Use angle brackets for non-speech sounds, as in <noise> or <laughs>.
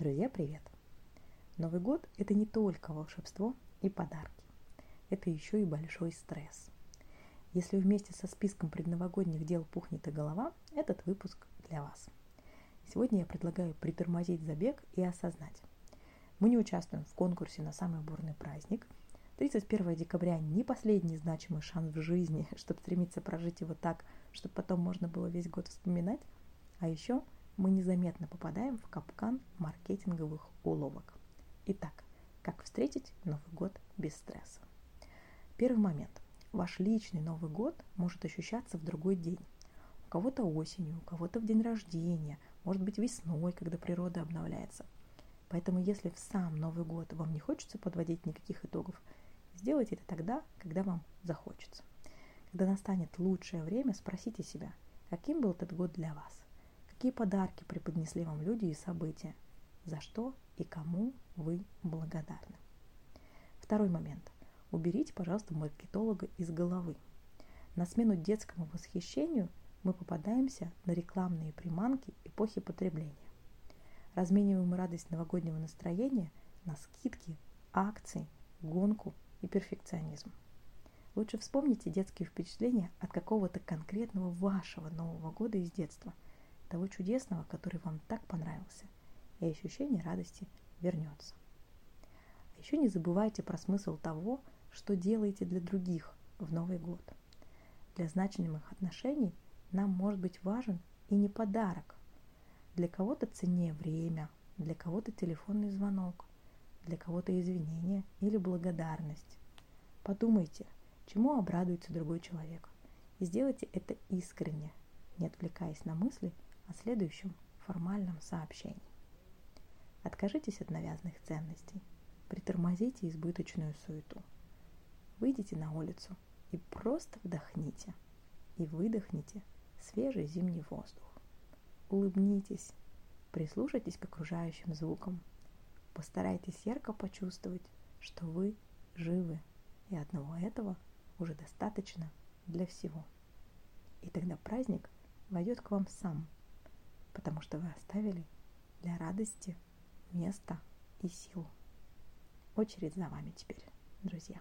Друзья, привет! Новый год – это не только волшебство и подарки. Это еще и большой стресс. Если вместе со списком предновогодних дел пухнет и голова, этот выпуск для вас. Сегодня я предлагаю притормозить забег и осознать. Мы не участвуем в конкурсе на самый бурный праздник – 31 декабря не последний значимый шанс в жизни, <laughs> чтобы стремиться прожить его так, чтобы потом можно было весь год вспоминать. А еще мы незаметно попадаем в капкан маркетинговых уловок. Итак, как встретить Новый год без стресса? Первый момент. Ваш личный Новый год может ощущаться в другой день. У кого-то осенью, у кого-то в день рождения, может быть весной, когда природа обновляется. Поэтому если в сам Новый год вам не хочется подводить никаких итогов, Сделайте это тогда, когда вам захочется. Когда настанет лучшее время, спросите себя, каким был этот год для вас? Какие подарки преподнесли вам люди и события? За что и кому вы благодарны? Второй момент. Уберите, пожалуйста, маркетолога из головы. На смену детскому восхищению мы попадаемся на рекламные приманки эпохи потребления. Размениваем радость новогоднего настроения на скидки, акции, гонку и перфекционизм. Лучше вспомните детские впечатления от какого-то конкретного вашего Нового года из детства, того чудесного, который вам так понравился, и ощущение радости вернется. Еще не забывайте про смысл того, что делаете для других в Новый год. Для значимых отношений нам может быть важен и не подарок. Для кого-то ценнее время, для кого-то телефонный звонок, для кого-то извинение или благодарность. Подумайте, чему обрадуется другой человек, и сделайте это искренне, не отвлекаясь на мысли о следующем формальном сообщении. Откажитесь от навязанных ценностей, притормозите избыточную суету. Выйдите на улицу и просто вдохните и выдохните свежий зимний воздух. Улыбнитесь, прислушайтесь к окружающим звукам – Постарайтесь ярко почувствовать, что вы живы, и одного этого уже достаточно для всего. И тогда праздник войдет к вам сам, потому что вы оставили для радости место и силу. Очередь за вами теперь, друзья.